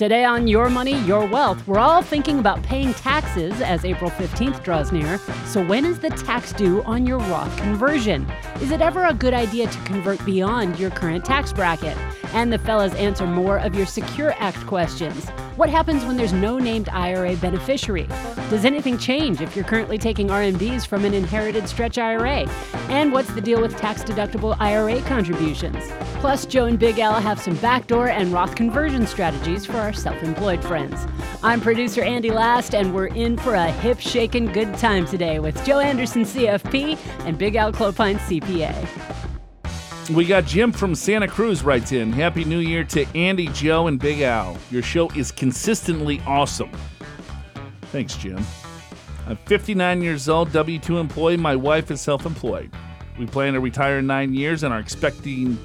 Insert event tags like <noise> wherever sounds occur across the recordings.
Today on Your Money, Your Wealth, we're all thinking about paying taxes as April 15th draws near. So, when is the tax due on your Roth conversion? Is it ever a good idea to convert beyond your current tax bracket? And the fellas answer more of your Secure Act questions. What happens when there's no named IRA beneficiary? Does anything change if you're currently taking RMDs from an inherited stretch IRA? And what's the deal with tax deductible IRA contributions? Plus, Joe and Big Al have some backdoor and Roth conversion strategies for our self employed friends. I'm producer Andy Last, and we're in for a hip shaking good time today with Joe Anderson, CFP, and Big Al Clopine, CPA. We got Jim from Santa Cruz writes in. Happy New Year to Andy, Joe, and Big Al. Your show is consistently awesome. Thanks, Jim. I'm 59 years old, W 2 employee. My wife is self employed. We plan to retire in nine years and are expecting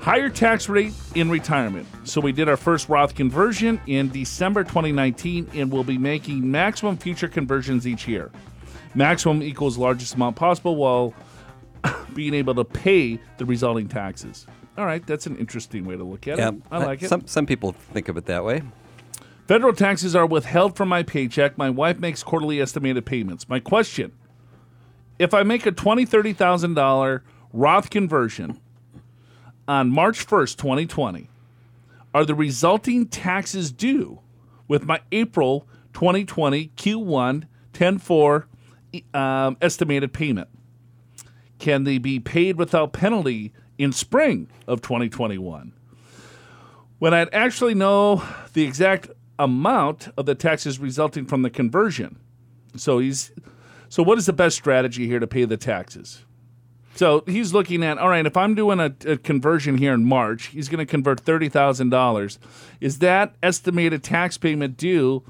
higher tax rate in retirement. So we did our first Roth conversion in December 2019 and we'll be making maximum future conversions each year. Maximum equals largest amount possible while being able to pay the resulting taxes. All right, that's an interesting way to look at Yeah, it. I like it. Some some people think of it that way. Federal taxes are withheld from my paycheck. My wife makes quarterly estimated payments. My question if I make a $20,000, $30,000 Roth conversion on March 1st, 2020, are the resulting taxes due with my April 2020 Q1 104 um, estimated payment? Can they be paid without penalty in spring of 2021? When I'd actually know the exact amount of the taxes resulting from the conversion. So he's so what is the best strategy here to pay the taxes? So he's looking at all right. If I'm doing a, a conversion here in March, he's going to convert thirty thousand dollars. Is that estimated tax payment due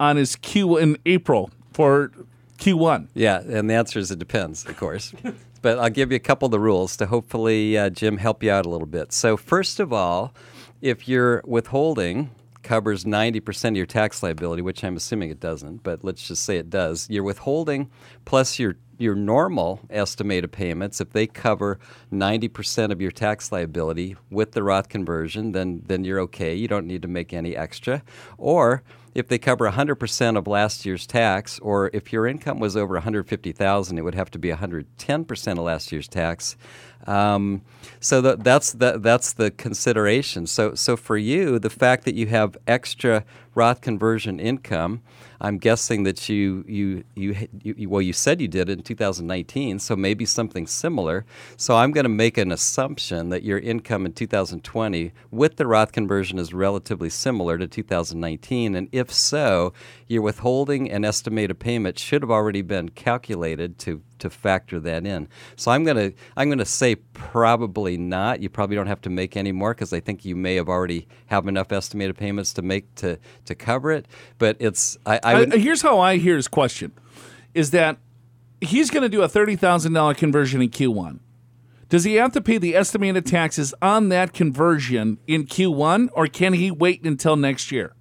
on his Q in April for Q1? Yeah, and the answer is it depends, of course. <laughs> but I'll give you a couple of the rules to hopefully, uh, Jim, help you out a little bit. So, first of all, if your withholding covers 90% of your tax liability, which I'm assuming it doesn't, but let's just say it does, your withholding plus your your normal estimated payments, if they cover 90% of your tax liability with the Roth conversion, then then you're okay. You don't need to make any extra. Or if they cover 100% of last year's tax, or if your income was over 150,000, it would have to be 110% of last year's tax. Um, so that's the, that's the consideration. So so for you, the fact that you have extra Roth conversion income, I'm guessing that you you, you you well you said you did it in 2019, so maybe something similar. So I'm going to make an assumption that your income in 2020 with the Roth conversion is relatively similar to 2019, and if so, your withholding and estimated payment should have already been calculated to to factor that in. So I'm going to I'm going to say probably not. You probably don't have to make any more because I think you may have already have enough estimated payments to make to to cover it. But it's I, I would, Uh, here's how I hear his question: is that he's going to do a thirty thousand dollar conversion in Q1. Does he have to pay the estimated taxes on that conversion in Q1, or can he wait until next year?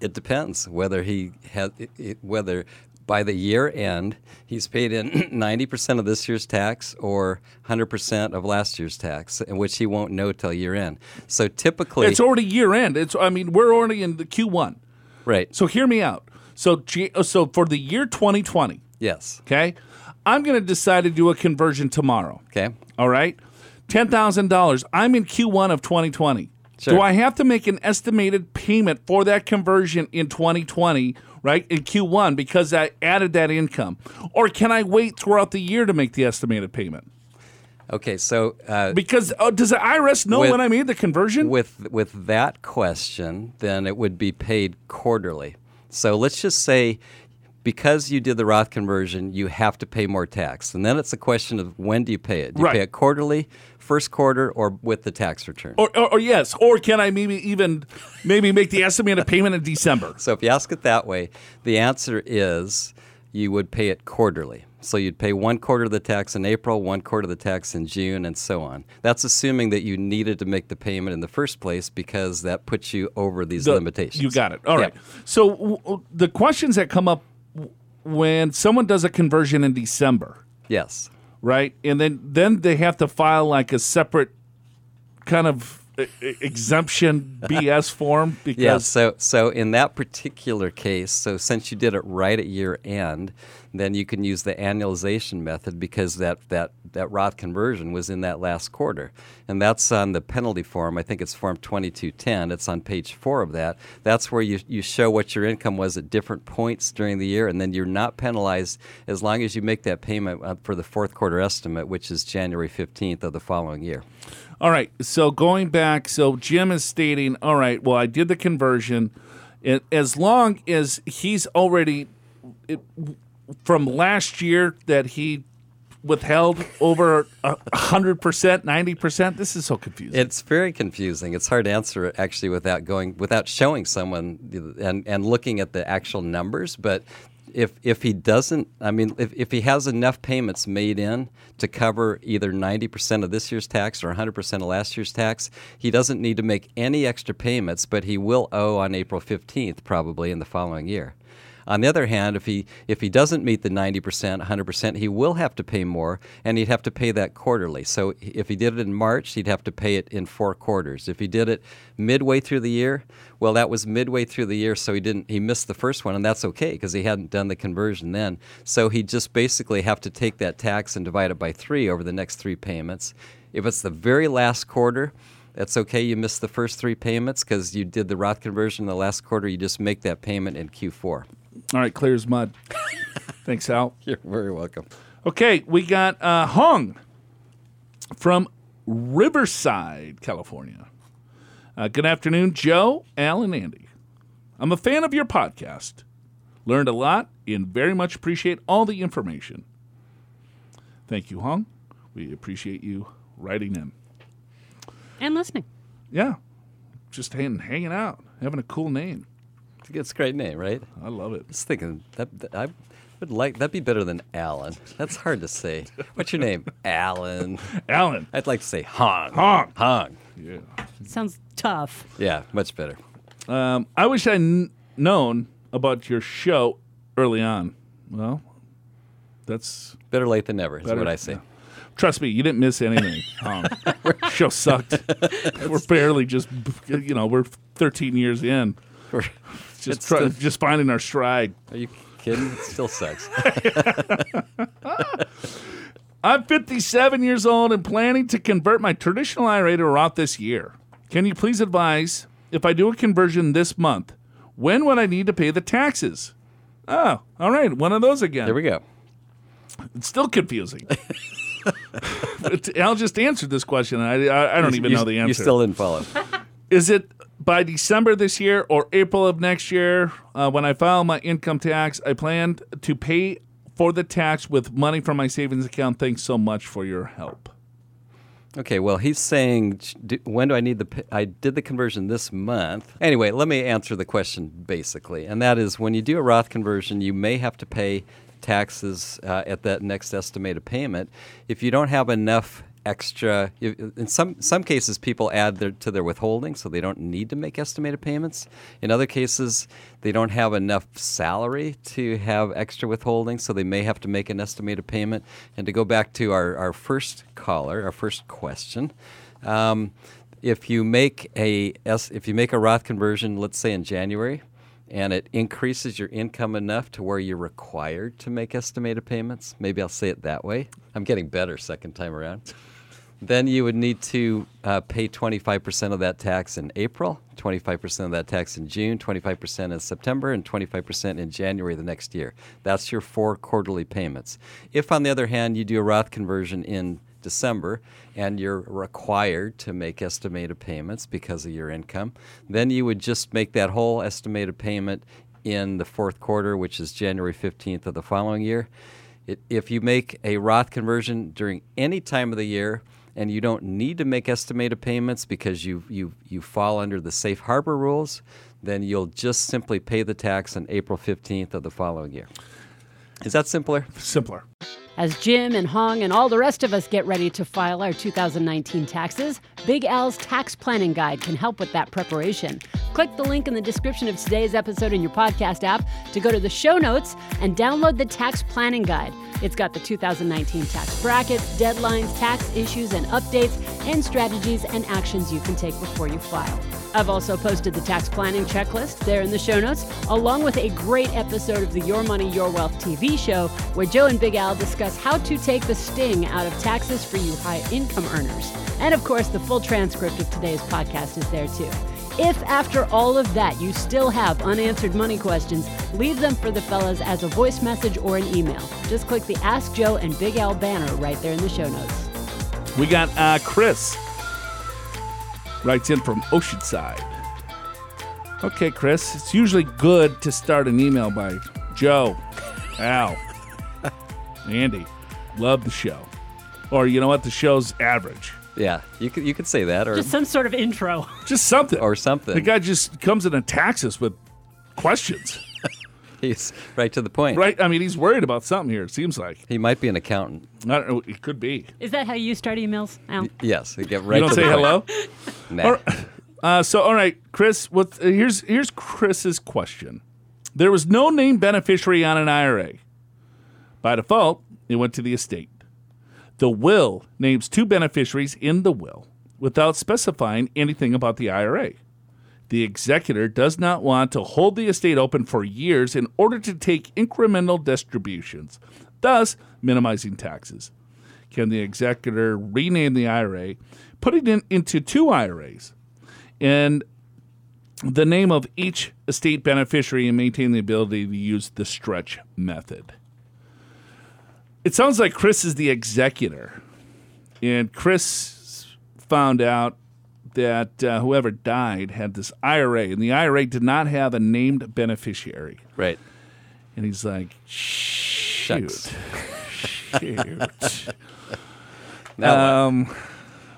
It depends whether he has whether by the year end he's paid in <clears throat> 90% of this year's tax or 100% of last year's tax, in which he won't know till year end. So typically, It's already year end. It's I mean we're already in the Q1. right. So hear me out. So so for the year 2020, Yes. okay, I'm going to decide to do a conversion tomorrow. Okay. All right. $10,000. I'm in Q1 of 2020. Sure. Do I have to make an estimated payment for that conversion in 2020, right, in Q1 because I added that income? Or can I wait throughout the year to make the estimated payment? Okay. So uh, Because uh, does the IRS know With- when I made the conversion? with with that question, then it would be paid quarterly. So let's just say because you did the Roth conversion, you have to pay more tax. And then it's a question of when do you pay it? Do you Right. pay it quarterly, first quarter, or with the tax return? or, or, or yes, or can I maybe even maybe make the estimated payment in December? <laughs> So if you ask it that way, the answer is you would pay it quarterly. So you'd pay one quarter of the tax in April, one quarter of the tax in June, and so on. That's assuming that you needed to make the payment in the first place because that puts you over these The- limitations. You got it. All Yeah. right. So w- w- the questions that come up w- when someone does a conversion in December, Yes. Right? And then then they have to file like a separate kind of e- exemption <laughs> BS form because Yeah, so so in that particular case, so since you did it right at year end, then you can use the annualization method because that, that, that Roth conversion was in that last quarter. And that's on the penalty form. I think it's form 2210. It's on page four of that. That's where you, you show what your income was at different points during the year, and then you're not penalized as long as you make that payment for the fourth quarter estimate, which is January 15th of the following year. All right. So going back, so Jim is stating, all right, well, I did the conversion. As long as he's already it, from last year that he withheld over a hundred percent, ninety percent. This is so confusing. It's very confusing. It's hard to answer actually without going without showing someone and and looking at the actual numbers. But if if he doesn't, I mean, if, if he has enough payments made in to cover either ninety percent of this year's tax or hundred percent of last year's tax, he doesn't need to make any extra payments. But he will owe on April fifteenth, probably in the following year. On the other hand, if he if he doesn't meet the 90%, 100%, he will have to pay more and he'd have to pay that quarterly. So if he did it in March, he'd have to pay it in four quarters. If he did it midway through the year, well that was midway through the year so he didn't he missed the first one and that's okay because he hadn't done the conversion then. So he'd just basically have to take that tax and divide it by 3 over the next 3 payments. If it's the very last quarter, that's okay. You missed the first three payments because you did the Roth conversion in the last quarter. You just make that payment in Q4. All right, clear as mud. <laughs> Thanks, Al. You're very welcome. Okay, we got uh, Hung from Riverside, California. Uh, good afternoon, Joe, Al, and Andy. I'm a fan of your podcast. Learned a lot and very much appreciate all the information. Thank you, Hung. We appreciate you writing in. And listening. Yeah, just hang, hanging out, having a cool name. It's a great name, right? I love it. I was thinking that, that I would like that'd be better than Alan. That's hard to say. What's your name? <laughs> Alan. Alan. I'd like to say Hong. Hong. Hong. Yeah. Sounds tough. Yeah, much better. Um, I wish I'd kn- known about your show early on. Well, that's Better late than never is Better- what I say. yeah. Trust me, you didn't miss anything. <laughs> Um, show sucked. we're barely just, you know, we're 13 years in. Just try, still- just finding our stride. Are you kidding? It still sucks. <laughs> I'm 57 years old and planning to convert my traditional IRA to Roth this year. Can you please advise if I do a conversion this month, when would I need to pay the taxes? Oh, all right, one of those again. there we go. It's still confusing. <laughs> But <laughs> Al just answered this question. and I, I, I don't even You- know the answer. You still didn't follow. <laughs> Is it by December this year or April of next year uh, when I file my income tax? I plan to pay for the tax with money from my savings account. Thanks so much for your help. Okay, well, he's saying, when do I need the? I did the conversion this month. Anyway, let me answer the question basically, and that is when you do a Roth conversion, you may have to pay taxes uh, at that next estimated payment if you don't have enough extra. In some some cases, people add their, to their withholding, so they don't need to make estimated payments. In other cases, they don't have enough salary to have extra withholding, so they may have to make an estimated payment. And to go back to our, our first caller, our first question, um, if you make a if you make a Roth conversion, let's say in January, and it increases your income enough to where you're required to make estimated payments, maybe I'll say it that way. I'm getting better second time around. Then you would need to uh, pay 25% of that tax in April, 25% of that tax in June, 25% in September, and 25% in January the next year. That's your four quarterly payments. If, on the other hand, you do a Roth conversion in December and you're required to make estimated payments because of your income, then you would just make that whole estimated payment in the fourth quarter, which is January 15th of the following year. It, if you make a Roth conversion during any time of the year and you don't need to make estimated payments because you, you, you fall under the safe harbor rules, then you'll just simply pay the tax on April 15th of the following year. Is that simpler? Simpler. As Jim and Hong and all the rest of us get ready to file our 2019 taxes, Big Al's tax planning guide can help with that preparation. Click the link in the description of today's episode in your podcast app to go to the show notes and download the tax planning guide. It's got the 2019 tax brackets, deadlines, tax issues and updates, and strategies and actions you can take before you file. I've also posted the tax planning checklist there in the show notes, along with a great episode of the Your Money, Your Wealth TV show where Joe and Big Al discuss how to take the sting out of taxes for you high income earners. And of course, the full transcript of today's podcast is there too. If after all of that you still have unanswered money questions, leave them for the fellas as a voice message or an email. Just click the Ask Joe and Big Al banner right there in the show notes. We got uh, Chris writes in from Oceanside. Okay, Chris, it's usually good to start an email by Joe, Al, Andy. Love the show. Or you know what? The show's average. Yeah, you could you could say that or Just some sort of intro. Just something. or something. The guy just comes in and attacks us with questions. <laughs> He's right to the point. right? I mean, he's worried about something here, it seems like. He might be an accountant. I don't know. It could be. Is that how you start emails, Al? Yes, he get right You don't to say the hello? <laughs> Nah. All right. Uh, so, all right, Chris. What? Uh, here's here's Chris's question. There was no named beneficiary on an IRA. By default, it went to the estate. The will names two beneficiaries in the will without specifying anything about the IRA. The executor does not want to hold the estate open for years in order to take incremental distributions, thus minimizing taxes. Can the executor rename the IRA, put it in, into two IRAs, and the name of each estate beneficiary and maintain the ability to use the stretch method? It sounds like Chris is the executor, and Chris found out that uh, whoever died had this IRA, and the IRA did not have a named beneficiary. Right. And he's like, shoot. Shoot. <laughs> Now um,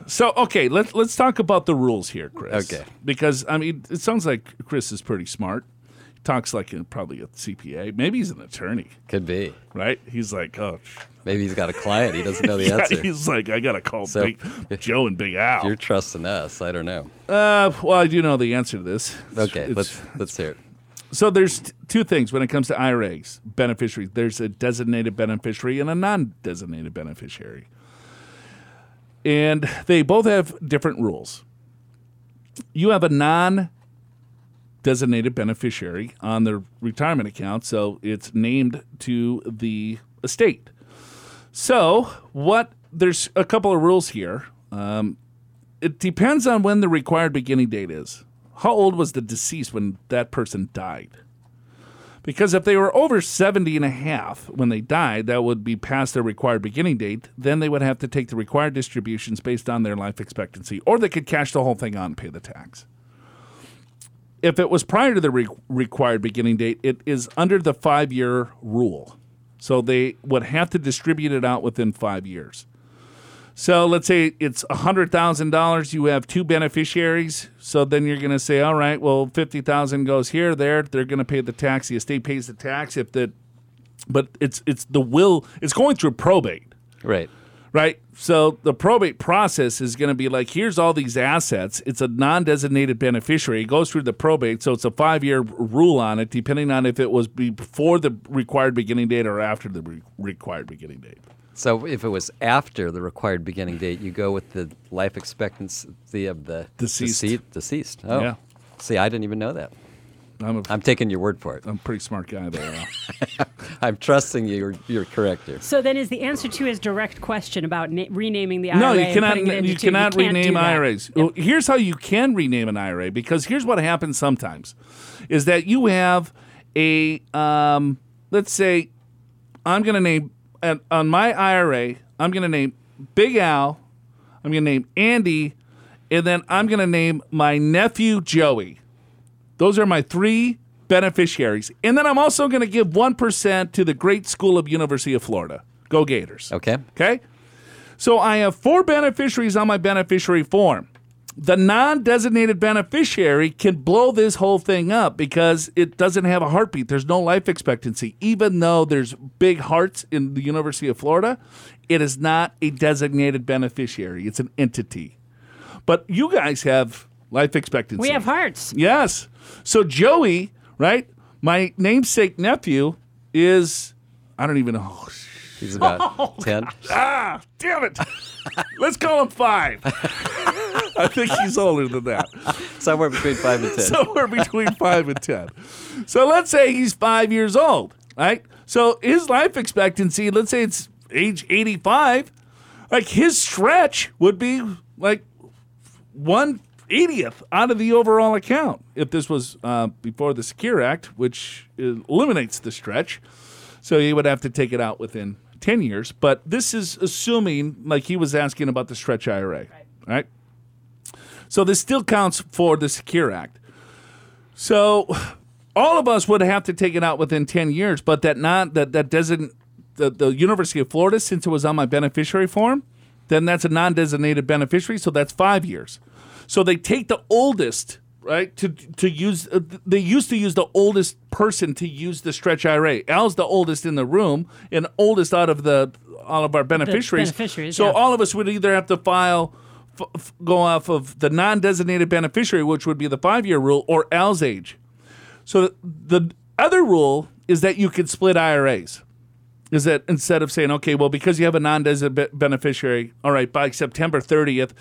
so, okay, let's, let's talk about the rules here, Chris. Okay. Because, I mean, it sounds like Chris is pretty smart. Talks like a, probably a CPA. Maybe he's an attorney, Could be. right? He's like, oh, Maybe he's got a client. He doesn't know the <laughs> yeah, answer. he's like, I got to call So- Big, <laughs> Joe and Big Al. You're trusting us. I don't know. Uh, well, I do know the answer to this. Okay, it's- let's let's hear it. So there's t- two things when it comes to IRAs, beneficiaries. There's a designated beneficiary and a non-designated beneficiary. And they both have different rules. You have a non-designated beneficiary on the retirement account, so it's named to the estate. So, what there's a couple of rules here. Um, it depends on when the required beginning date is. How old was the deceased when that person died? Because if they were over 70 and a half when they died, that would be past their required beginning date. Then they would have to take the required distributions based on their life expectancy, or they could cash the whole thing out and pay the tax. If it was prior to the re- required beginning date, it is under the five year rule. So they would have to distribute it out within five years. So let's say it's $100,000, you have two beneficiaries. So then you're going to say, all right, well, 50,000 goes here, there, they're going to pay the tax. The estate pays the tax if the but it's it's the will it's going through probate, Right. Right? So the probate process is going to be like here's all these assets. It's a non-designated beneficiary. It goes through the probate, so it's a 5-year rule on it depending on if it was before the required beginning date or after the re- required beginning date. So if it was after the required beginning date, you go with the life expectancy of the Deceased. Deceased. deceased. Oh. Yeah. See, I didn't even know that. I'm a, I'm taking your word for it. I'm a pretty smart guy there. <laughs> I'm trusting you. You're, you're correct here. So then, is the answer to his direct question about na- renaming the IRA? No, you cannot. putting it You two? cannot can't rename do that. IRAs. Well, Here's how you can rename an IRA because here's what happens sometimes, is that you have a um, let's say I'm going to name and on my IRA I'm going to name Big Al, I'm going to name Andy, and then I'm going to name my nephew Joey. Those are my three beneficiaries, and then I'm also going to give one percent to the Great School of University of Florida. Go Gators. Okay. Okay. So I have four beneficiaries on my beneficiary form. The non designated beneficiary can blow this whole thing up because it doesn't have a heartbeat. There's no life expectancy. Even though there's big hearts in the University of Florida, it is not a designated beneficiary, it's an entity. But you guys have life expectancy. We have hearts. Yes. So Joey, right? My namesake nephew is I don't even know. He's about <laughs> 10. Ah, damn it. Let's call him five. I think he's older than that. Somewhere between 5 and 10. Somewhere between five and ten. So let's say he's five years old, right? So his life expectancy, let's say it's age 85, like his stretch would be like one 80th out of the overall account if this was uh, before the Secure Act, which eliminates the stretch. So he would have to take it out within 10 years. But this is assuming, like he was asking about the stretch IRA, right? So this still counts for the Secure Act. So all of us would have to take it out within 10 years, but that not that that doesn't the, the University of Florida, since it was on my beneficiary form, then that's a non-designated beneficiary, so that's five years. So they take the oldest, right? To to use uh, they used to use the oldest person to use the stretch IRA. Al's the oldest in the room and oldest out of the all of our beneficiaries. beneficiaries, so yeah. all of us would either have to file f- f- go off of the non-designated beneficiary, which would be the five-year rule, or Al's age. So the other rule is that you can split IRAs. Is that instead of saying, okay, well, because you have a non-designated beneficiary, all right, by September 30th,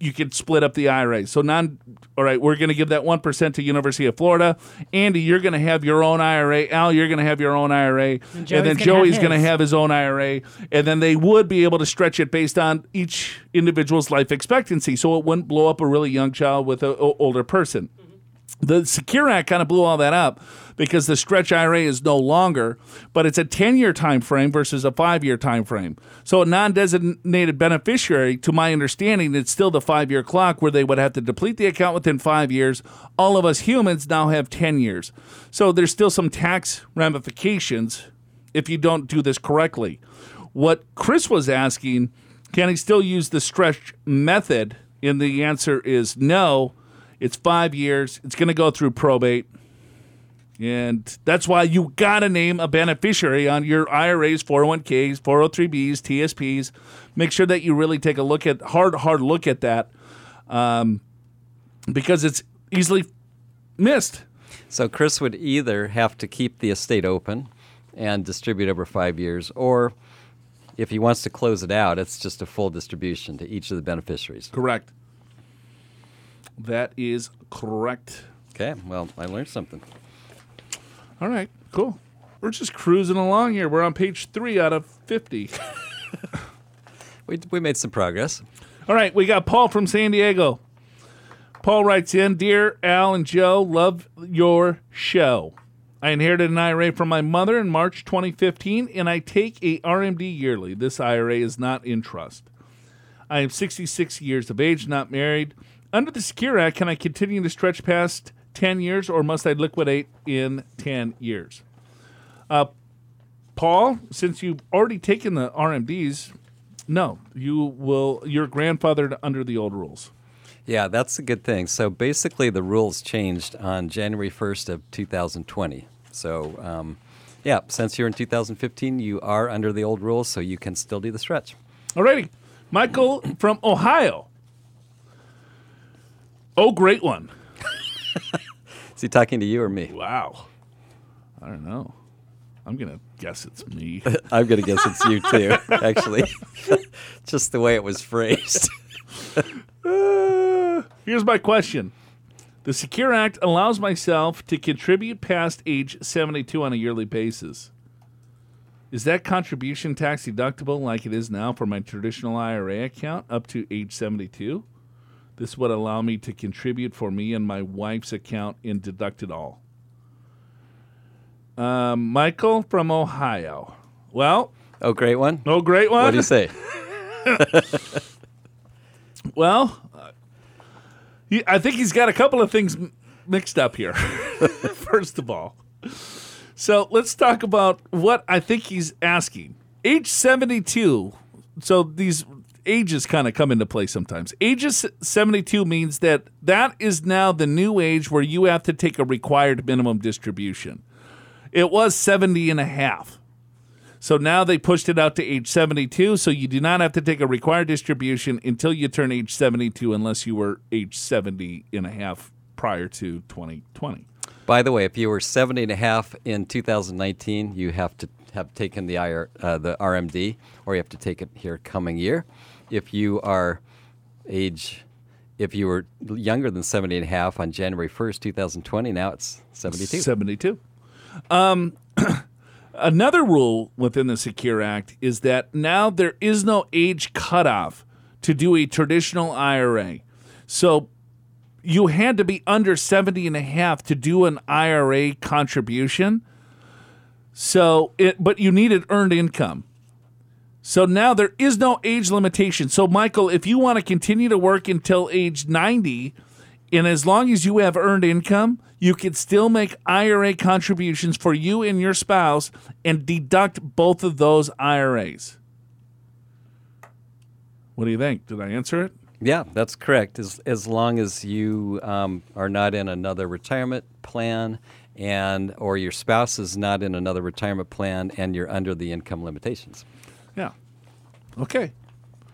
you could split up the IRA. So non, all right, we're going to give that one percent to University of Florida. Andy, you're going to have your own IRA. Al, you're going to have your own IRA, and, Joey's then Joey's going to have his own IRA, and then they would be able to stretch it based on each individual's life expectancy, so it wouldn't blow up a really young child with an older person. The Secure Act kind of blew all that up because the stretch IRA is no longer, but it's a 10 year time frame versus a five year time frame. So a non designated beneficiary, to my understanding, it's still the five year clock where they would have to deplete the account within five years. All of us humans now have 10 years. So there's still some tax ramifications if you don't do this correctly. What Chris was asking, can he still use the stretch method? And the answer is no. It's five years. It's going to go through probate. And that's why you got to name a beneficiary on your IRAs, 401ks, 403bs, TSPs. Make sure that you really take a look at hard, hard look at that um, because it's easily missed. So Chris would either have to keep the estate open and distribute over five years, or if he wants to close it out, it's just a full distribution to each of the beneficiaries. Correct. That is correct. Okay, well, I learned something. All right, cool. We're just cruising along here. We're on page three out of 50. <laughs> We, we made some progress. All right, we got Paul from San Diego. Paul writes in Dear Al and Joe, love your show. I inherited an IRA from my mother in March 2015, and I take a RMD yearly. This IRA is not in trust. I am 66 years of age, not married. Under the Secure Act, can I continue to stretch past 10 years, or must I liquidate in 10 years? Uh, Paul, since you've already taken the RMDs, no, you will. You're grandfathered under the old rules. Yeah, that's a good thing. So basically, the rules changed on January 1st of 2020. So, um, yeah, since you're in 2015, you are under the old rules, so you can still do the stretch. Alrighty, Michael from Ohio. Oh, great one! He talking to you or me? Wow. I don't know. I'm gonna guess it's me. <laughs> I'm going to guess it's you too, <laughs> actually. <laughs> Just the way it was phrased. Uh, here's my question. The Secure Act allows myself to contribute past age 72 on a yearly basis. Is that contribution tax deductible like it is now for my traditional IRA account up to age 72? This would allow me to contribute for me and my wife's account and deduct it all. Um, Michael from Ohio. Well, Oh, great one. no great one. What do you say? <laughs> <laughs> Well, uh, he, I think he's got a couple of things m- mixed up here. <laughs> First of all, so let's talk about what I think he's asking. Age 72. So these ages kind of come into play sometimes. Age is 72 means that that is now the new age where you have to take a required minimum distribution. It was 70 and a half. So now they pushed it out to age 72, so you do not have to take a required distribution until you turn age 72 unless you were age 70 and a half prior to 2020. By the way, if you were 70 and a half in 2019, you have to have taken the IR, uh, the RMD, or you have to take it here coming year. If you are age, if you were younger than 70 and a half on January 1st, 2020, now it's 72. 72. Um, <clears throat> another rule within the Secure Act is that now there is no age cutoff to do a traditional IRA. So you had to be under 70 and a half to do an IRA contribution. So it but you needed earned income. So now there is no age limitation. So Michael, if you want to continue to work until age 90 and as long as you have earned income, you can still make IRA contributions for you and your spouse and deduct both of those IRAs. What do you think? Did I answer it? Yeah, that's correct. As, as long as you um, are not in another retirement plan and or your spouse is not in another retirement plan and you're under the income limitations. Yeah. Okay.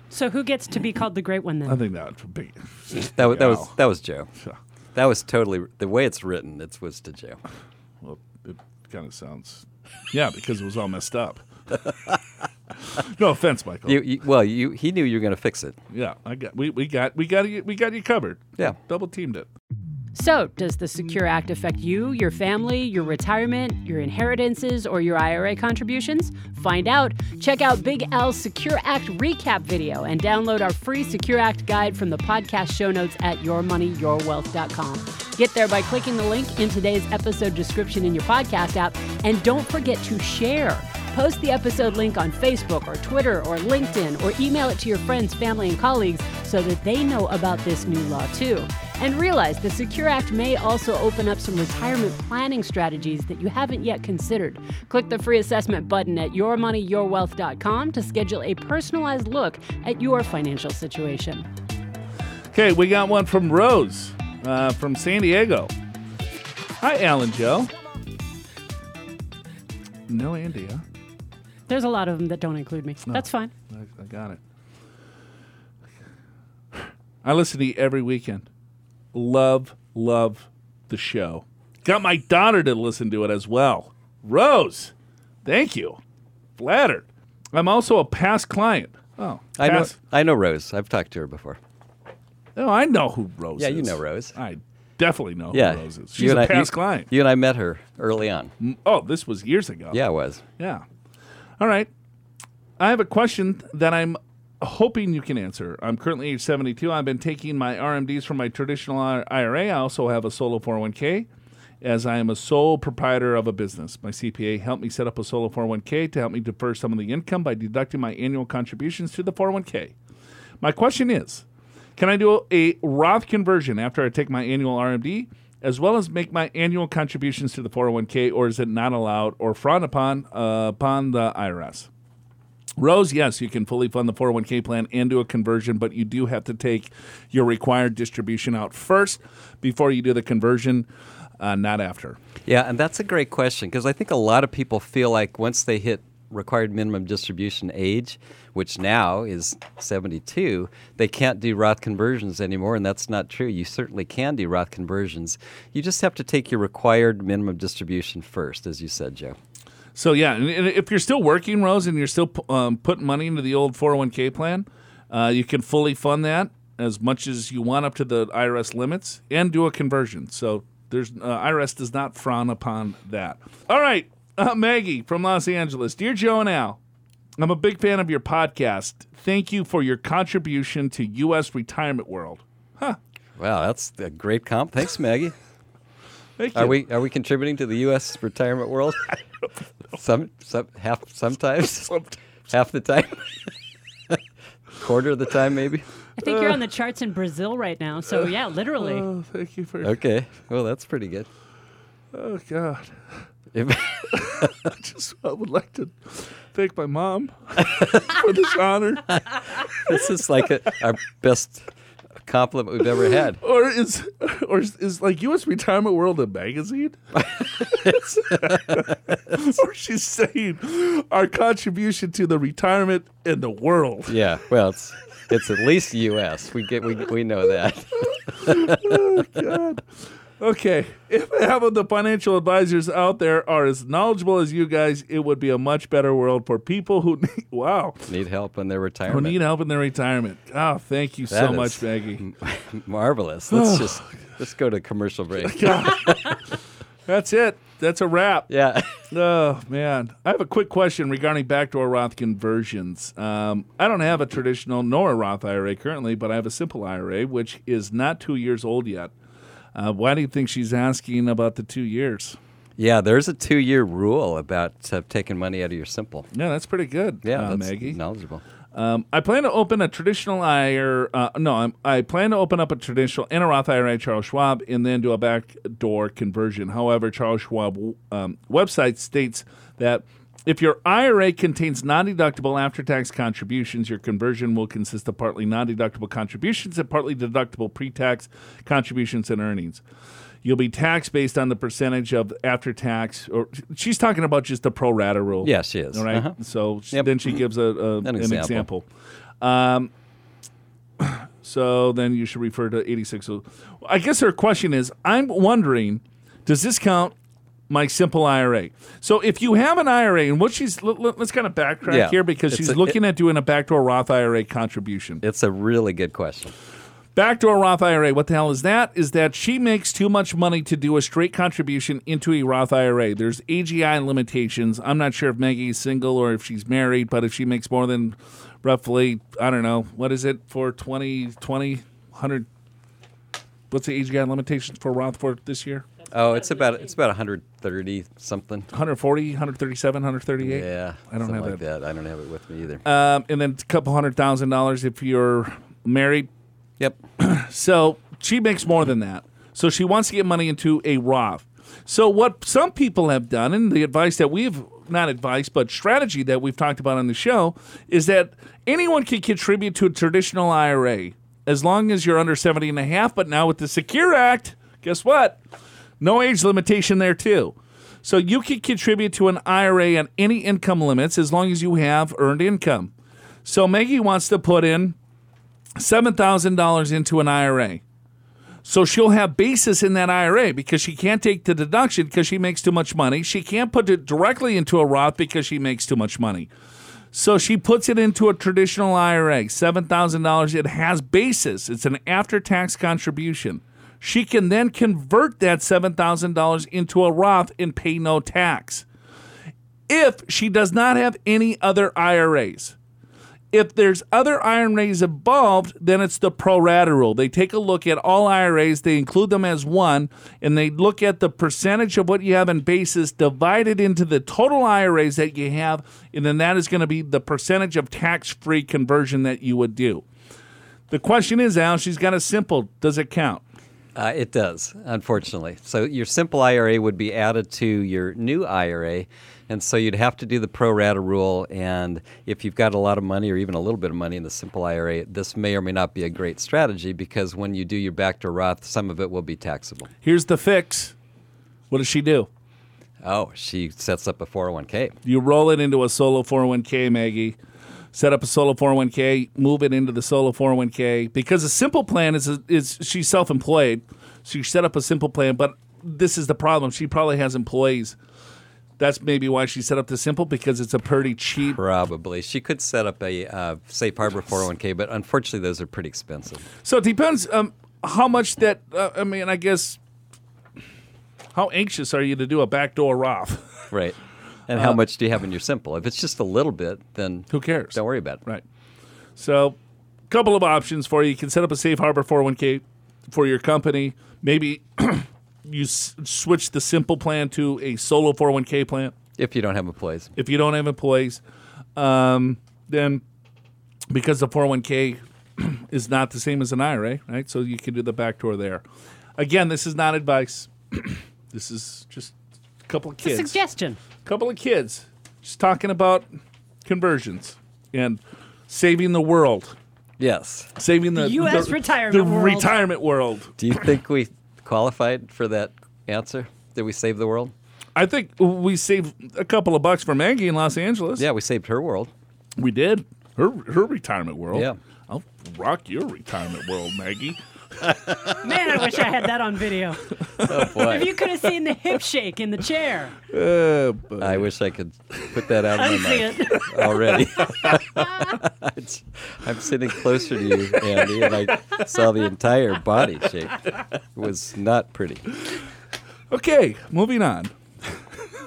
So who gets to be called the great one then? I think that would be. <laughs> That, wa- that was that was Joe. Sure. That was totally the way it's written. It was to Joe. Well, it kind of sounds. Yeah, because it was all messed up. no offense, Michael. You, you, well, you he knew you were going to fix it. yeah, I got we, we got we got you we got you covered. Yeah. double teamed it. So, does the Secure Act affect you, your family, your retirement, your inheritances, or your IRA contributions? Find out. Check out Big Al's Secure Act recap video and download our free Secure Act guide from the podcast show notes at yourmoneyyourwealth.com. Get there by clicking the link in today's episode description in your podcast app, and don't forget to share. Post the episode link on Facebook or Twitter or LinkedIn or email it to your friends, family, and colleagues so that they know about this new law too. And realize the Secure Act may also open up some retirement planning strategies that you haven't yet considered. Click the free assessment button at yourmoneyyourwealth.com to schedule a personalized look at your financial situation. Okay, we got one from Rose uh, from San Diego. Hi, Alan Joe. No Andy, huh? There's a lot of them that don't include me. That's fine. I, I got it. I listen to you every weekend. Love, love the show. Got my daughter to listen to it as well. Rose, thank you. Flattered. I'm also a past client. Oh, I know I know Rose. I've talked to her before. Oh, I know who Rose is. Yeah, is. you know Rose. I definitely know Yeah, who Rose is. She's a I- past you- client. You and I met her early on. Oh, this was years ago. Yeah, it was. Yeah. All right. I have a question that I'm hoping you can answer. I'm currently age 72. I've been taking my RMDs from my traditional IRA. I also have a solo 401k as I am a sole proprietor of a business. My CPA helped me set up a solo 401k to help me defer some of the income by deducting my annual contributions to the 401k. My question is Can I do a Roth conversion after I take my annual RMD, as well as make my annual contributions to the 401k, or is it not allowed or frowned upon uh, upon the IRS? Rose, yes, you can fully fund the 401k plan and do a conversion, but you do have to take your required distribution out first before you do the conversion, uh, not after. Yeah, and that's a great question because I think a lot of people feel like once they hit required minimum distribution age, which now is 72, they can't do Roth conversions anymore, and that's not true. You certainly can do Roth conversions. You just have to take your required minimum distribution first, as you said, Joe. So yeah, and if you're still working, Rose, and you're still um, putting money into the old 401k plan, uh, you can fully fund that as much as you want up to the IRS limits and do a conversion. So there's uh, IRS does not frown upon that. All right, uh, Maggie from Los Angeles, dear Joe and Al, I'm a big fan of your podcast. Thank you for your contribution to U.S. retirement world. Huh? Wow, that's a great comp. Thanks, Maggie. <laughs> Thank you. Are we are we contributing to the U.S. retirement world? <laughs> Some, some half sometimes, <laughs> half the time, <laughs> quarter of the time maybe. I think you're on the <laughs> charts in Brazil right now. So, yeah, literally. Oh, thank you for. Okay, well that's pretty good. Oh God. If- just I would like to thank my mom for this honor. this is like a, our best compliment we've ever had. <laughs> Or is or is, is like U.S. Retirement World a magazine? <laughs> <laughs> or she's saying our contribution to the retirement in the world. Yeah, well, it's it's at least U.S. We get we we know that. Oh, Okay, if half of the financial advisors out there are as knowledgeable as you guys, it would be a much better world for people who <laughs> need, wow Need help in their retirement. who need help in their retirement. Oh, thank you so That much, is- Maggie. <laughs> Marvelous. Let's <sighs> just let's go to commercial break. <laughs> That's it. That's a wrap. Yeah. Oh man, I have a quick question regarding backdoor Roth conversions. Um, I don't have a traditional nor a Roth IRA currently, but I have a simple IRA which is not two years old yet. Uh, why do you think she's asking about the two years? Yeah, there's a two-year rule about uh, taking money out of your simple. Yeah, that's pretty good. Yeah, uh, that's Maggie. knowledgeable. Um, I plan to open a traditional IRA. Uh, no, I'm, I plan to open up a traditional and a Roth IRA Charles Schwab and then do a backdoor conversion. However, Charles Schwab um, website states that if your IRA contains non-deductible after-tax contributions, your conversion will consist of partly non-deductible contributions and partly deductible pre-tax contributions and earnings. You'll be taxed based on the percentage of after-tax. Or she's talking about just the pro rata rule. Yeah, she is. All right. Uh-huh. So Yep. then she gives a, a an, example. example. Um, <coughs> so then you should refer to 86. I guess her question is I'm wondering, does this count my simple IRA? So if you have an IRA, and what she's, let, us kind of backtrack Yeah. here because It's she's a- looking at doing a backdoor Roth IRA contribution. It's a really good question. Backdoor Roth IRA, what the hell is that? Is that she makes too much money to do a straight contribution into a Roth IRA. There's AGI limitations. I'm not sure if Maggie's single or if she's married, but if she makes more than roughly, I don't know, what is it for 20, 20, 100, what's the AGI limitations for Roth for this year? Oh, it's about it's about 130 something. 140, 137, 138? Yeah, I don't have like that. that. I don't have it with me either. Um, and then a couple hundred thousand dollars if you're married. yep. <clears throat> So she makes more than that. So she wants to get money into a Roth. So what some people have done, and the advice that we've not advice, but strategy that we've talked about on the show, is that anyone can contribute to a traditional IRA as long as you're under 70 and a half. But now with the Secure Act, guess what? No age limitation there too. So you can contribute to an IRA at any income limits as long as you have earned income. So Maggie wants to put in $7,000 into an IRA. So she'll have basis in that IRA because she can't take the deduction because she makes too much money. She can't put it directly into a Roth because she makes too much money. So she puts it into a traditional IRA, $7,000. It has basis, it's an after tax contribution. She can then convert that $7,000 into a Roth and pay no tax. If she does not have any other IRAs, if there's other IRAs involved, then it's the pro rata rule. They take a look at all IRAs, they include them as one, and they look at the percentage of what you have in basis divided into the total IRAs that you have, and then that is going to be the percentage of tax free conversion that you would do. The question is, Al, she's got a simple. Does it count? Uh, it does, unfortunately. So your simple IRA would be added to your new IRA, and so you'd have to do the pro rata rule. And if you've got a lot of money or even a little bit of money in the simple IRA, this may or may not be a great strategy because when you do your backdoor Roth, some of it will be taxable. Here's the fix. What does she do? Oh, she sets up a 401k. You roll it into a solo 401k, Maggie. Set up a solo 401k, move it into the solo 401k because a simple plan is is she's self-employed. So you set up a simple plan, but this is the problem. She probably has employees. That's maybe why she set up the simple because it's a pretty cheap. Probably. She could set up a uh, safe harbor 401k, but unfortunately, those are pretty expensive. So it depends um, how much that. Uh, I mean, I guess how anxious are you to do a backdoor Roth? Right. And how much do you have in your simple? If it's just a little bit, then Who cares? don't worry about it. Right. So, a couple of options for you. You can set up a safe harbor 401k for your company. Maybe <clears throat> you s- switch the simple plan to a solo 401k plan. If you don't have employees. If you don't have employees, um, then because the 401k <clears throat> is not the same as an IRA, right? So you can do the back door there. Again, this is not advice. <clears throat> this is just a couple of It's a suggestion. Couple of kids just talking about conversions and saving the world Yes. saving the, The US the- retirement the world. retirement world. Do you think we qualified for that answer? Did we save the world? I think we saved a couple of bucks for Maggie in Los Angeles. Yeah, we saved her world. we did. Her her retirement world. Yeah. I'll rock your retirement world, Maggie. <laughs> Man, I wish I had that on video. <laughs> Oh boy. If you could have seen the hip shake in the chair. Uh, I wish I could put that out I of my see mouth it. <laughs> already. I'm sitting closer to you, Andy, and I saw the entire body shape. It was not pretty. Okay, moving on.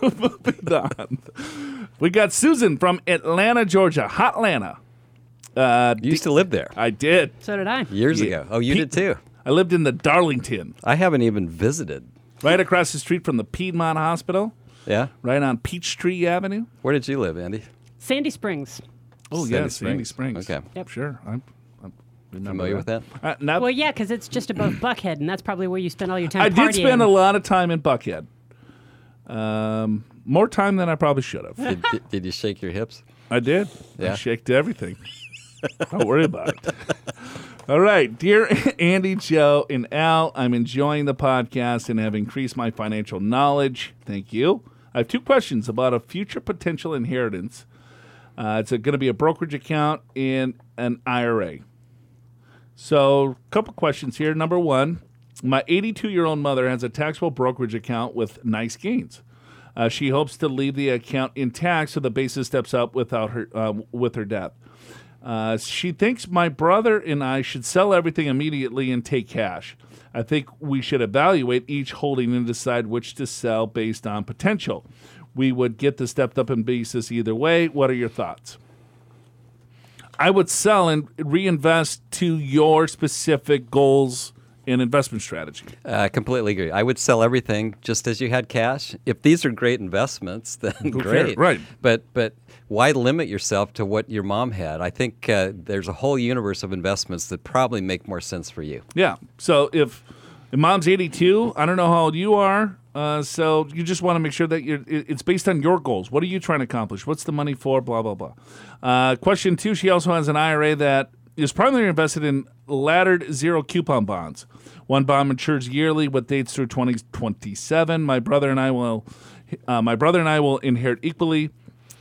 moving on. We got Susan from Atlanta, Georgia. Hot Atlanta. Uh, You used to live there I did. So did I. years Yeah. ago. Oh, you Pete- did too. I lived in the Darlington, I haven't even visited. right across the street from the Piedmont Hospital, Yeah? right on Peachtree Avenue. Where did you live, Andy? Sandy Springs. Oh, Sandy yeah, Sandy Springs. Springs. Okay. Yep. Sure. I'm, I'm remember Familiar with that? Uh, now, Well, yeah, because it's just above <clears throat> Buckhead, and that's probably where you spend all your time I partying. did spend a lot of time in Buckhead. Um, more time than I probably should have. Did, did, did you shake your hips? I did. I Yeah. shaked everything. Don't worry about it. All right, dear <laughs> Andy, Joe, and Al, I'm enjoying the podcast and have increased my financial knowledge. Thank you. I have two questions about a future potential inheritance. Uh, it's going to be a brokerage account and an IRA. So, a couple questions here. Number one, my 82 year old mother has a taxable brokerage account with nice gains. Uh, she hopes to leave the account intact so the basis steps up without her uh, with her death. Uh, she thinks my brother and I should sell everything immediately and take cash. I think we should evaluate each holding and decide which to sell based on potential. We would get the stepped up in basis either way. What are your thoughts? I would sell and reinvest to your specific goals and investment strategy. I completely agree. I would sell everything just as you had cash. If these are great investments, <laughs> then cares? great. Right. But but why limit yourself to what your mom had? I think uh, there's a whole universe of investments that probably make more sense for you. Yeah. So if, if mom's 82, I don't know how old you are. Uh, so you just want to make sure that you're, it's based on your goals. What are you trying to accomplish? What's the money for? Blah, blah, blah. Uh, question two she also has an IRA that is primarily invested in laddered zero coupon bonds. One bond matures yearly with dates through 2027. My brother and I will. Uh, my brother and I will inherit equally.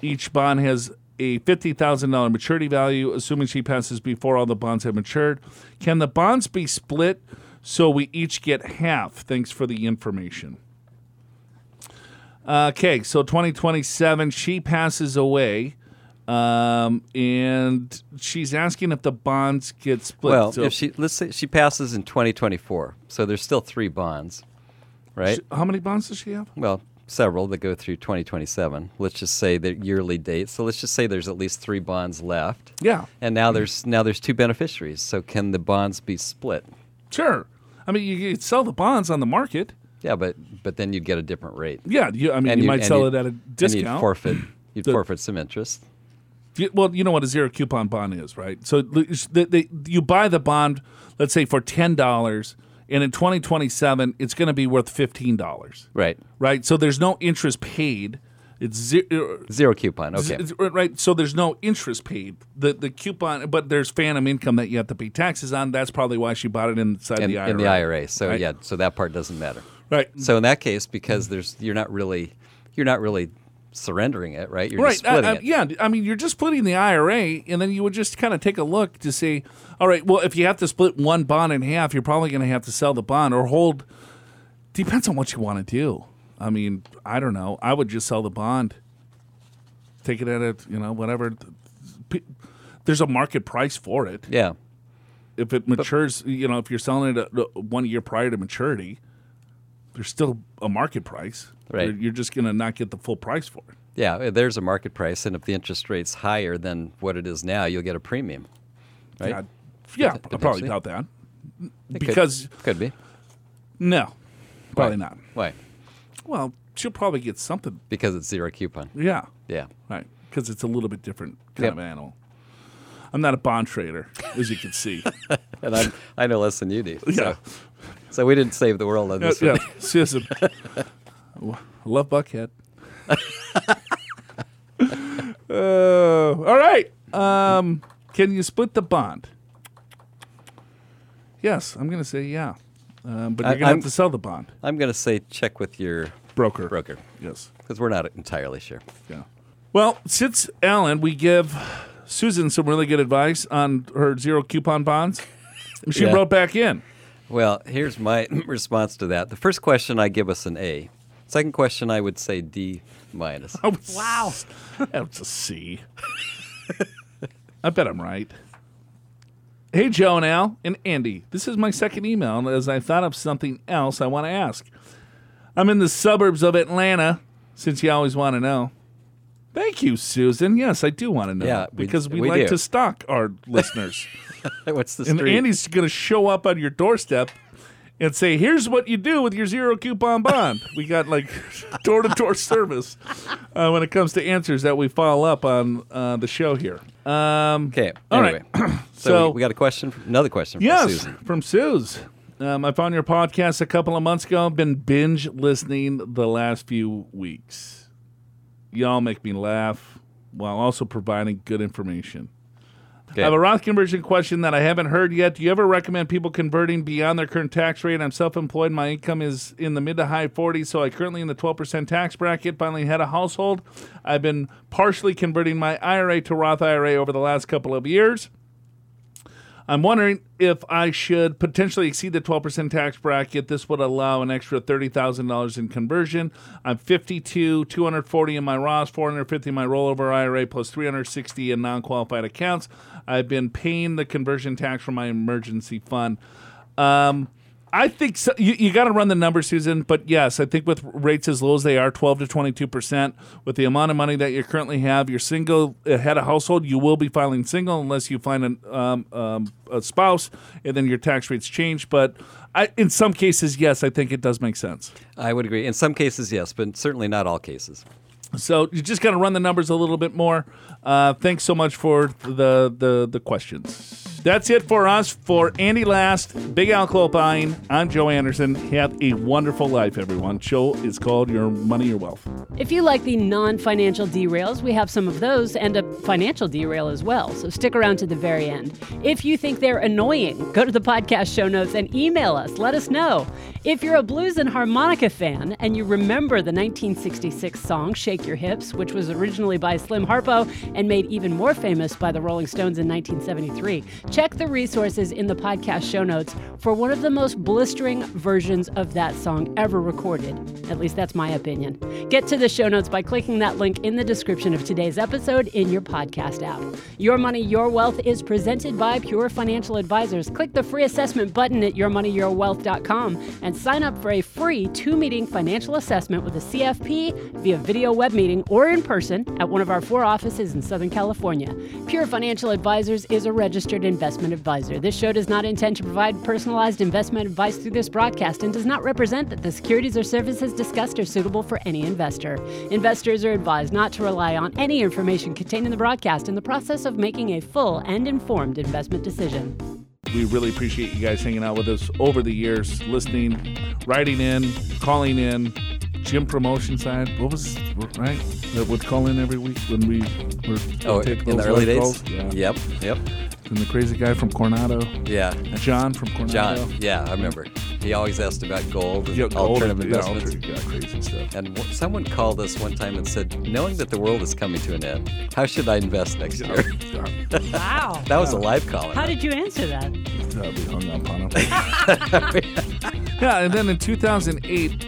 Each bond has a $50,000 maturity value, assuming she passes before all the bonds have matured. Can the bonds be split so we each get half? Thanks for the information. Okay, so 2027, she passes away, um, and she's asking if the bonds get split. Well, So if she let's say she passes in 2024, so there's still three bonds, right? how many bonds does she have? well, several that go through 2027. Let's just say the yearly date. So let's just say there's at least three bonds left. Yeah, And now there's now there's two beneficiaries. So can the bonds be split? sure. I mean, you could sell the bonds on the market. Yeah, but but then you'd get a different rate. Yeah, you, I mean, And you might sell it at a And you'd discount. forfeit you'd The- forfeit some interest. Well, you know what a zero coupon bond is, right? So they, they, you buy the bond, let's say for ten dollars, and in 2027, it's going to be worth fifteen dollars, Right. right? So there's no interest paid. It's zero. Uh, zero coupon. Okay. It's- right. So there's no interest paid. The the coupon, but there's phantom income that you have to pay taxes on. That's probably why she bought it inside in, the IRA. in the IRA. So right? yeah, so that part doesn't matter. Right. So in that case, because there's you're not really you're not really surrendering it, right? You're right. just splitting I- I- it. yeah. I mean, you're just splitting the IRA, and then you would just kind of take a look to see, all right, well, if you have to split one bond in half, you're probably going to have to sell the bond or hold. Depends on what you want to do. I mean, I don't know. I would just sell the bond, take it at a, you know, whatever. There's a market price for it. Yeah. If it matures, you know, if you're selling it uh, one year prior to maturity, there's still a market price. Right. You're, you're just going to not get the full price for it. Yeah, uh, there's a market price, and if the interest rate's higher than what it is now, you'll get a premium, right? Yeah, yeah, I probably doubt that. It Because could, be no, probably Why? not. Why? Well, she'll probably get something. Because it's zero coupon. Yeah, Yeah. right. Because it's a little bit different kind Yep. of animal. I'm not a bond trader, as you can see. <laughs> And I I know less than you do. Yeah. So, so we didn't save the world on this yeah. <laughs> one. Seriously. I love Buckhead. uh, all right. Um, can you split the bond? Yes, I'm going to say yeah. Um, but I- you're going to I'm- have to sell the bond. I'm going to say check with your Broker. broker Yes. because we're not entirely sure. Yeah. Well, since Alan, we give Susan some really good advice on her zero coupon bonds. She Yeah. wrote back in. Well, here's my <clears throat> response to that. The first question I give us an A. Second question I would say D minus. I was- Wow. That was a C. I bet I'm right. Hey, Joe and Al and Andy. This is my second email and as I thought of something else I want to ask. I'm in the suburbs of Atlanta, since you always want to know. Thank you, Susan. Yes, I do want to know. Yeah, we- because we, we like do. to stalk our <laughs> listeners. What's the And street? Andy's going to show up on your doorstep and say, "Here's what you do with your zero coupon bond." we got like door to door service uh, when it comes to answers that we follow up on uh, the show here. Um, okay. All Anyway, right. <clears throat> so, So- we, we got a question. From, another question from yes, Susan. from Suze. Um, I found your podcast a couple of months ago. I've Been binge listening the last few weeks. Y'all make me laugh while also providing good information. Okay. I have a Roth conversion question that I haven't heard yet. Do you ever recommend people converting beyond their current tax rate? I'm self employed. My income is in the mid to high 40s, so I currently in the 12% tax bracket. Finally had a household. I've been partially converting my IRA to Roth IRA over the last couple of years. I'm wondering if I should potentially exceed the 12% tax bracket. This would allow an extra $30,000 in conversion. I'm 52, 240 in my Roth, 450 in my rollover IRA, plus 360 in non-qualified accounts. I've been paying the conversion tax from my emergency fund. Um, I think so, you, you got to run the numbers, Susan. But yes, I think with rates as low as they are, 12 to 22 percent, with the amount of money that you currently have, you're single, uh, head of household, you will be filing single unless you find an, um, um, a spouse, and then your tax rates change. But I, in some cases, yes, I think it does make sense. I would agree. In some cases, yes, but certainly not all cases. So you just got to run the numbers a little bit more. Uh, thanks so much for the, the the questions. That's it for us. For Andy Last, Big Al Clopine, I'm Joe Anderson. Have a wonderful life, everyone. Show is called Your Money, Your Wealth. If you like the non financial derails, we have some of those and a financial derail as well. So stick around to the very end. If you think they're annoying, go to the podcast show notes and email us. Let us know. If you're a blues and harmonica fan and you remember the 1966 song Shake Your Hips, which was originally by Slim Harpo and made even more famous by the Rolling Stones in 1973, check the resources in the podcast show notes for one of the most blistering versions of that song ever recorded. At least that's my opinion. Get to the show notes by clicking that link in the description of today's episode in your podcast app. Your Money, Your Wealth is presented by Pure Financial Advisors. Click the free assessment button at yourmoneyyourwealth.com and sign up for a free two meeting financial assessment with a CFP via video web meeting or in person at one of our four offices in Southern California. Pure Financial Advisors is a registered investment advisor. This show does not intend to provide personalized investment advice through this broadcast and does not represent that the securities or services discussed are suitable for any investor. Investors are advised not to rely on any information contained in the broadcast in the process of making a full and informed investment decision. We really appreciate you guys hanging out with us over the years, listening, writing in, calling in. Gym promotion side, what was right? That would call in every week when we were Oh, take in the early days? calls. Yeah. Yep, yep. And the crazy guy from Coronado, Yeah. John from Coronado. John, yeah, I remember. He always asked about gold and Yeah, gold, alternative yeah, investments. alternative, yeah, crazy stuff. And w- someone called us one time and said, knowing that the world is coming to an end, how should I invest next year? <laughs> Wow. that was a live call. How did you answer that? Uh, we hung up on him. <laughs> <laughs> yeah, and then in 2008,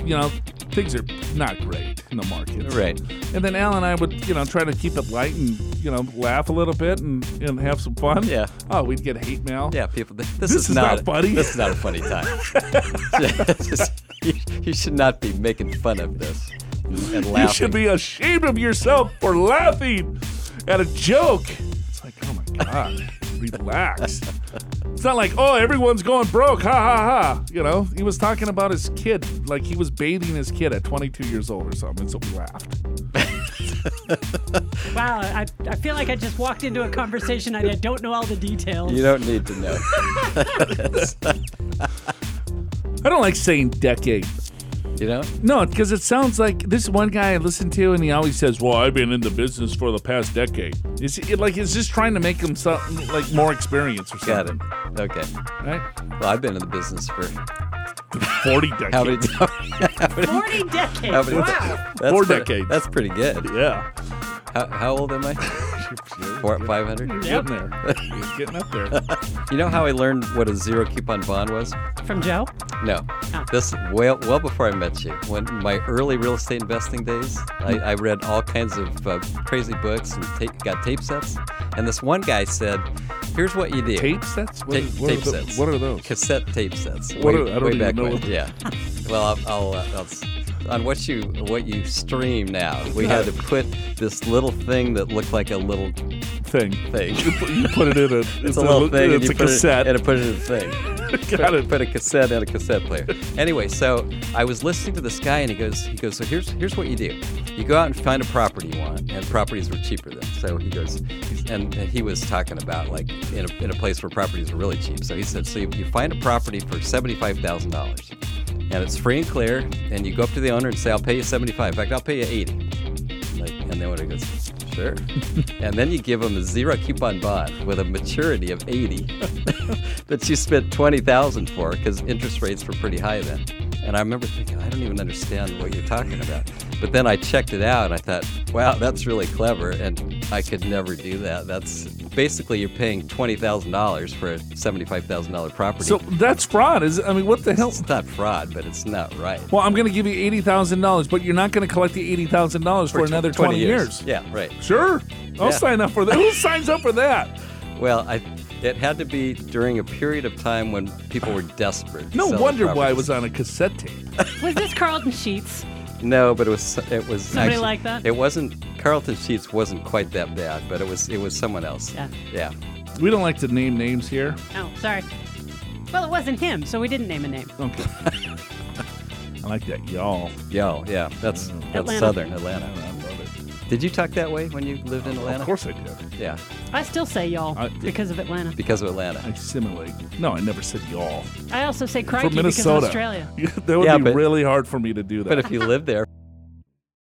you know, things are not great in the markets. Right. And then Al and I would, you know, try to keep it light and, you know, laugh a little bit and, and have some fun. Yeah. Oh, we'd get hate mail. Yeah, people. This, This is, is not funny. This is not a funny time. Just- <laughs> <laughs> you, you should not be making fun of this and laughing. You should be ashamed of yourself for laughing at a joke. It's like, oh my God, relax. It's not like, oh, everyone's going broke. Ha ha ha. You know, he was talking about his kid, like he was bathing his kid at 22 years old or something. So we laughed. Wow, I, I feel like I just walked into a conversation and I don't know all the details. You don't need to know. <laughs> I don't like saying decade. You know? No, because it sounds like this one guy I listened to, and he always says, "Well, I've been in the business for the past decade." Is it like is just trying to make him something like more experience or something. Got something? it. Okay. right? Well, I've been in the business for 40 decades. <laughs> how many? <laughs> How many, 40 decades. how many- wow. that's Four pretty- decades. That's pretty good. Yeah. How, how old am I? <laughs> Four, five hundred. You're Yep. getting there. You're getting up there. <laughs> You know how I learned what a zero coupon bond was? From Joe? No. Oh. This well well before I met you. When my early real estate investing days, I, I read all kinds of uh, crazy books and ta- got tape sets. And this one guy said, "Here's what you do." Tape sets? What, Tape, is- what tape are tho- sets. What are those? Cassette tape sets. What way, are- I don't way even back know when. what- Yeah. <laughs> Well, I'll, I'll, uh, I'll s- on what you what you stream now. We had to put this little thing that looked like a little Thing. thing. You put, it in a. It's a little thing, It's a cassette. it, and it put it in a <laughs> thing. <laughs> Got put, it. put a cassette in a cassette player. Anyway, so I was listening to this guy, and he goes, he goes, so here's here's what you do. You go out and find a property you want, and properties were cheaper then. So he goes, and, and he was talking about like in a, in a place where properties were really cheap. So he said, so you, you find a property for seventy five thousand dollars, and it's free and clear, and you go up to the owner and say, I'll pay you seventy five. In fact, I'll pay you eighty. Like, and then when he goes, sure. <laughs> and then you give them a zero coupon bond with a maturity of 80 <laughs> that you spent 20000 for because interest rates were pretty high then. And I remember thinking, I don't even understand what you're talking about. But then I checked it out and I thought, wow, that's really clever. And I could never do that. That's basically you're paying $20,000 for a $75,000 property. So that's fraud. Is I mean, what the hell? it's not fraud, but it's not right. Well, I'm going to give you eighty thousand dollars, but you're not going to collect the eighty thousand dollars for, tw- another twenty years. Yeah, right. Sure, I'll Yeah. sign up for that. Who <laughs> signs up for that? Well, I, it had to be during a period of time when people were desperate. to No sell their wonder why it was on a cassette tape. Was this Carleton Sheets? No, but it was it was Somebody actually- like that? It wasn't Carleton Sheets wasn't quite that bad, but it was it was someone else. Yeah. Yeah. We don't like to name names here. Oh, sorry. Well, it wasn't him, so we didn't name a name. Okay. <laughs> I like that, y'all. Yo, yeah. That's that's Atlanta. southern I Atlanta. Love it. Did you talk that way when you lived in Atlanta? Of course I did. Yeah, I still say y'all I- because of Atlanta. because of Atlanta. I simulate. No, I never said y'all. I also say crikey From because of Minnesota. Australia. <laughs> that would Yeah, be but- really hard for me to do that. But if you lived there